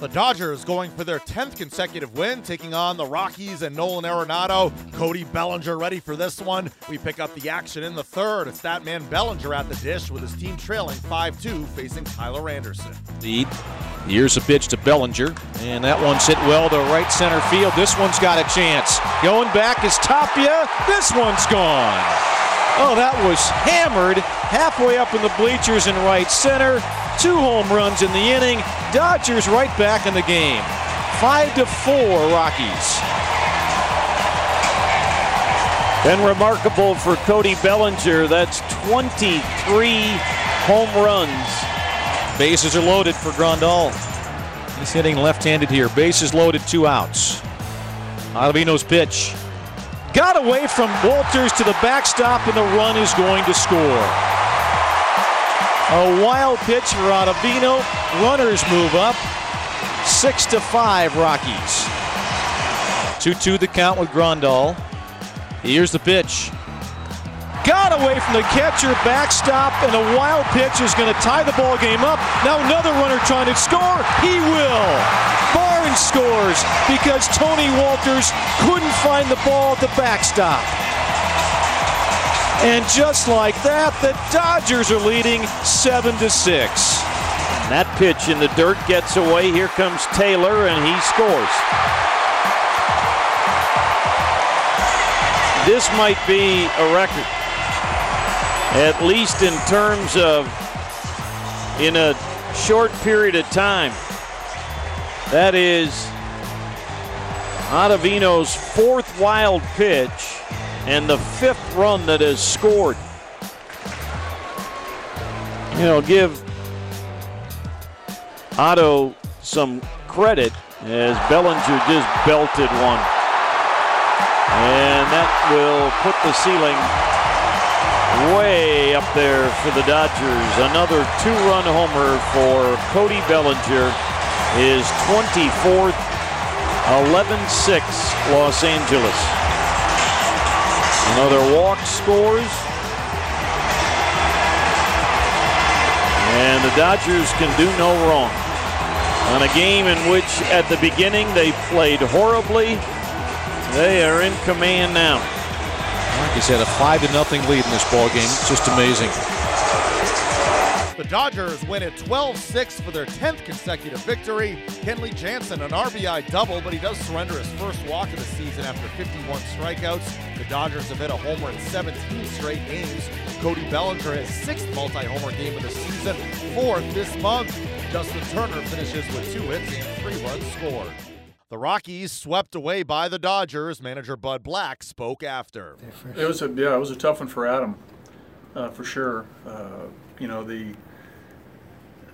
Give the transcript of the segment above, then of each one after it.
The Dodgers going for their 10th consecutive win, taking on the Rockies and Nolan Arenado. Cody Bellinger ready for this one. We pick up the action in the third. It's that man Bellinger at the dish with his team trailing 5 2, facing Tyler Anderson. Lead. Here's a pitch to Bellinger, and that one's hit well to right center field. This one's got a chance. Going back is Tapia. This one's gone. Oh, that was hammered halfway up in the bleachers in right center. Two home runs in the inning. Dodgers right back in the game. Five to four, Rockies. And remarkable for Cody Bellinger. That's 23 home runs. Bases are loaded for Grandal. He's hitting left-handed here. Bases loaded, two outs. Ottavino's pitch. Got away from Wolters to the backstop, and the run is going to score. A wild pitch for Ottavino. Runners move up. Six to five, Rockies. 2-2 the count with Grandal. Here's the pitch. Got away from the catcher, backstop, and a wild pitch is going to tie the ball game up. Now another runner trying to score. He will. Barnes scores because Tony Wolters couldn't find the ball at the backstop. And just like that, the Dodgers are leading 7 to 6. That pitch in the dirt gets away. Here comes Taylor, and he scores. This might be a record, at least in terms of in a short period of time. That is Ottavino's fourth wild pitch and the fifth run that has scored. You know, give Otto some credit as Bellinger just belted one. And that will put the ceiling way up there for the Dodgers. Another two-run homer for Cody Bellinger. His 24th, 11-6 Los Angeles. Another walk scores. And the Dodgers can do no wrong. On a game in which at the beginning they played horribly, they are in command now. Rockies had a five to nothing lead in this ball game. It's Just amazing. The Dodgers win at 12-6 for their 10th consecutive victory. Kenley Jansen an RBI double, but he does surrender his first walk of the season after 51 strikeouts. The Dodgers have hit a homer in 17 straight games. Cody Bellinger his sixth multi-homer game of the season, fourth this month. Justin Turner finishes with two hits and three runs scored. The Rockies swept away by the Dodgers. Manager Bud Black spoke after. It was a yeah, it was a tough one for Adam, uh, for sure. Uh, you know the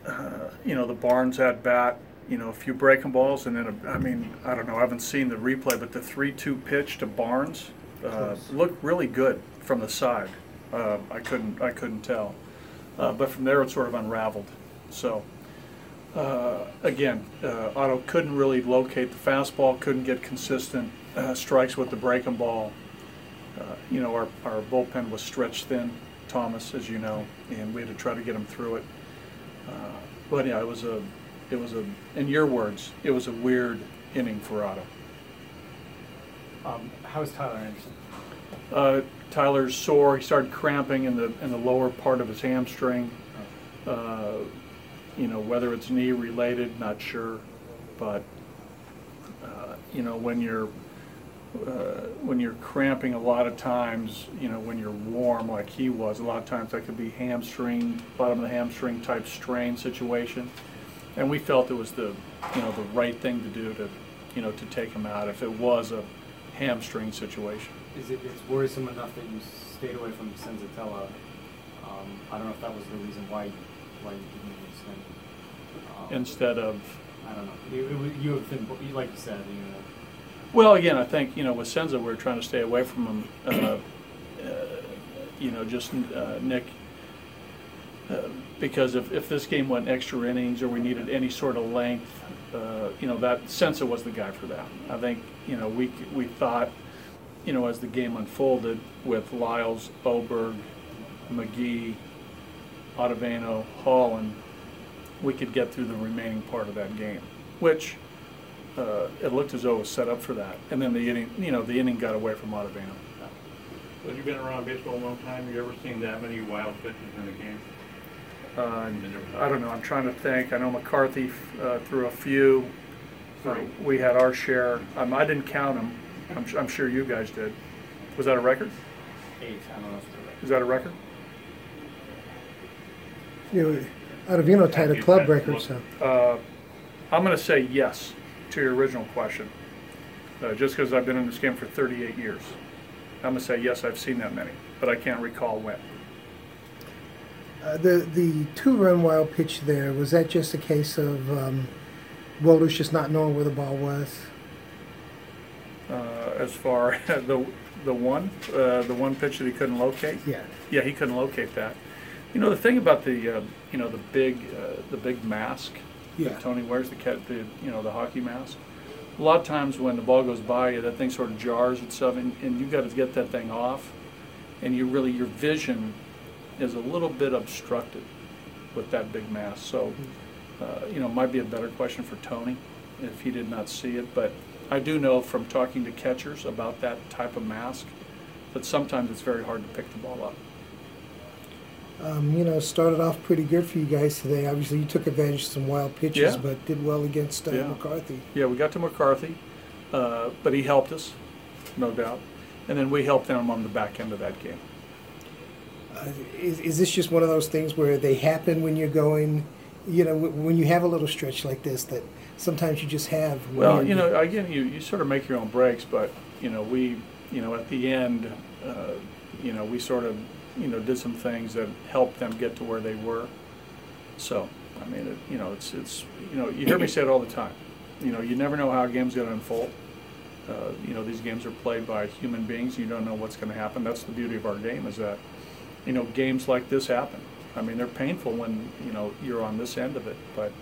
uh, you know the Barnes at bat. You know a few breaking balls, and then a, I mean I don't know. I haven't seen the replay, but the three-two pitch to Barnes uh, looked really good from the side. Uh, I couldn't I couldn't tell, uh, but from there it sort of unraveled. So. Uh, again, uh, Otto couldn't really locate the fastball, couldn't get consistent uh, strikes with the breaking ball. Uh, you know, our, our bullpen was stretched thin, Thomas, as you know, and we had to try to get him through it. Uh, but yeah, it was a, it was a, in your words, it was a weird inning for Otto. Um, how's Tyler Anderson? Uh, Tyler's sore. He started cramping in the in the lower part of his hamstring. Uh, you know, whether it's knee related, not sure, but uh, you know, when you're uh, when you're cramping a lot of times, you know, when you're warm like he was, a lot of times that could be hamstring, bottom of the hamstring type strain situation. And we felt it was the, you know, the right thing to do to, you know, to take him out if it was a hamstring situation. Is it it's worrisome enough that you stayed away from Senzatela? Um, I don't know if that was the reason why why you didn't extend. Um, Instead of, I don't know. You, it- you have been, like you said, you know, well, again, I think, you know, with Senza, we we're trying to stay away from him. Uh, uh, you know, just uh, Nick, uh, because if, if this game went extra innings or we needed any sort of length, uh, you know, that Senza was the guy for that. I think, you know, we, we thought, you know, as the game unfolded with Lyles, Oberg, McGee, Ottavino, Holland, we could get through the remaining part of that game. which uh, it looked as though it was set up for that. And then the inning, you know, the inning got away from Ottavino. Well, you've been around baseball a long time. You ever seen that many wild pitches in a game? Uh, I don't know. I'm trying to think. I know McCarthy uh, threw a few. Uh, Three. we had our share. Um, I didn't count them. I'm, I'm sure you guys did. Was that a record? Eight, I don't know if it's right. Is that a record? You know, Ottavino tied a club record, so. Uh, I'm going to say yes to your original question, uh, just because I've been in this game for 38 years. I'm going to say yes, I've seen that many, but I can't recall when. Uh, the the two run wild pitch there was that just a case of um, Wolters just not knowing where the ball was? Uh, as far as the the one uh, the one pitch that he couldn't locate, Yeah. yeah, he couldn't locate that. You know the thing about the uh, you know the big uh, the big mask Yeah. Tony wears the cat the you know the hockey mask. A lot of times when the ball goes by you, that thing sort of jars itself, and, and you got to get that thing off, and you really your vision is a little bit obstructed with that big mask. So, uh, you know, might be a better question for Tony if he did not see it. But I do know from talking to catchers about that type of mask that sometimes it's very hard to pick the ball up. Um, you know, started off pretty good for you guys today. Obviously, you took advantage of some wild pitches, Yeah. but did well against uh, Yeah. McCarthy. Yeah, we got to McCarthy, uh, but he helped us, no doubt. And then we helped them on the back end of that game. Uh, is, is this just one of those things where they happen when you're going, you know, w- when you have a little stretch like this that sometimes you just have? Well, you know, again, you, you sort of make your own breaks, but, you know, we, you know, at the end, uh, you know, we sort of, you know, did some things that helped them get to where they were. So, I mean, it, you know, it's, it's, you know, you hear me say it all the time. You know, you never know how a game's going to unfold. Uh, you know, these games are played by human beings. You don't know what's going to happen. That's the beauty of our game is that, you know, games like this happen. I mean, they're painful when, you know, you're on this end of it, but,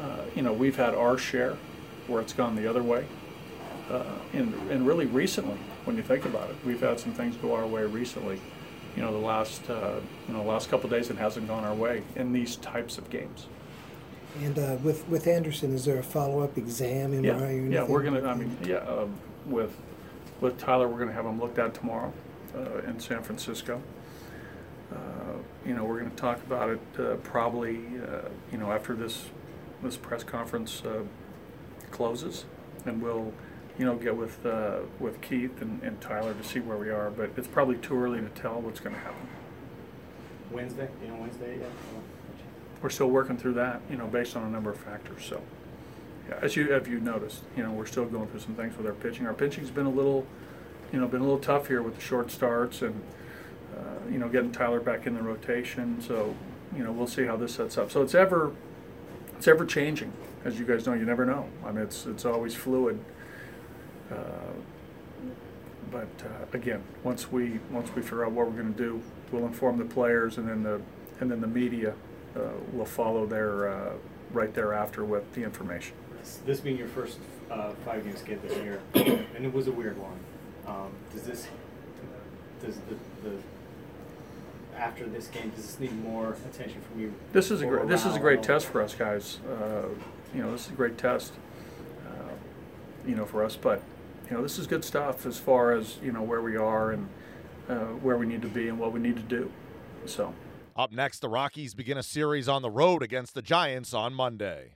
uh, you know, we've had our share where it's gone the other way. Uh, and, and really recently, when you think about it, we've had some things go our way recently. You know, the last, uh, you know, last couple of days it hasn't gone our way in these types of games. And uh, with with Anderson, is there a follow up exam? MRI, Yeah, or anything? yeah, we're gonna, I mean, yeah, um, with, with Tyler, we're gonna have him looked at tomorrow, uh, in San Francisco. Uh, You know, we're gonna talk about it, uh, probably, uh, you know, after this, this press conference, uh, closes. And we'll, you know, get with, uh, with Keith and, and Tyler to see where we are, but it's probably too early to tell what's gonna happen. Wednesday, you know Wednesday yet? We're still working through that, you know, based on a number of factors, so. Yeah, as you, have you noticed, you know, we're still going through some things with our pitching. Our pitching's been a little, you know, been a little tough here with the short starts and, uh, you know, getting Tyler back in the rotation, so, you know, we'll see how this sets up. So it's ever, it's ever changing, as you guys know, you never know. I mean, it's, it's always fluid. But, uh, again, once we, once we figure out what we're gonna do, we'll inform the players and then the, and then the media, uh, will follow their, uh, right thereafter with the information. This, being your first uh, five game skate this year, and it was a weird one. Um, does this, does the, the after this game, does this need more attention from you? This is a great, this is a great test for us guys. Uh, you know, this is a great test, uh, you know, for us. But you know, this is good stuff as far as you know where we are and uh, where we need to be and what we need to do. So. Up next, the Rockies begin a series on the road against the Giants on Monday.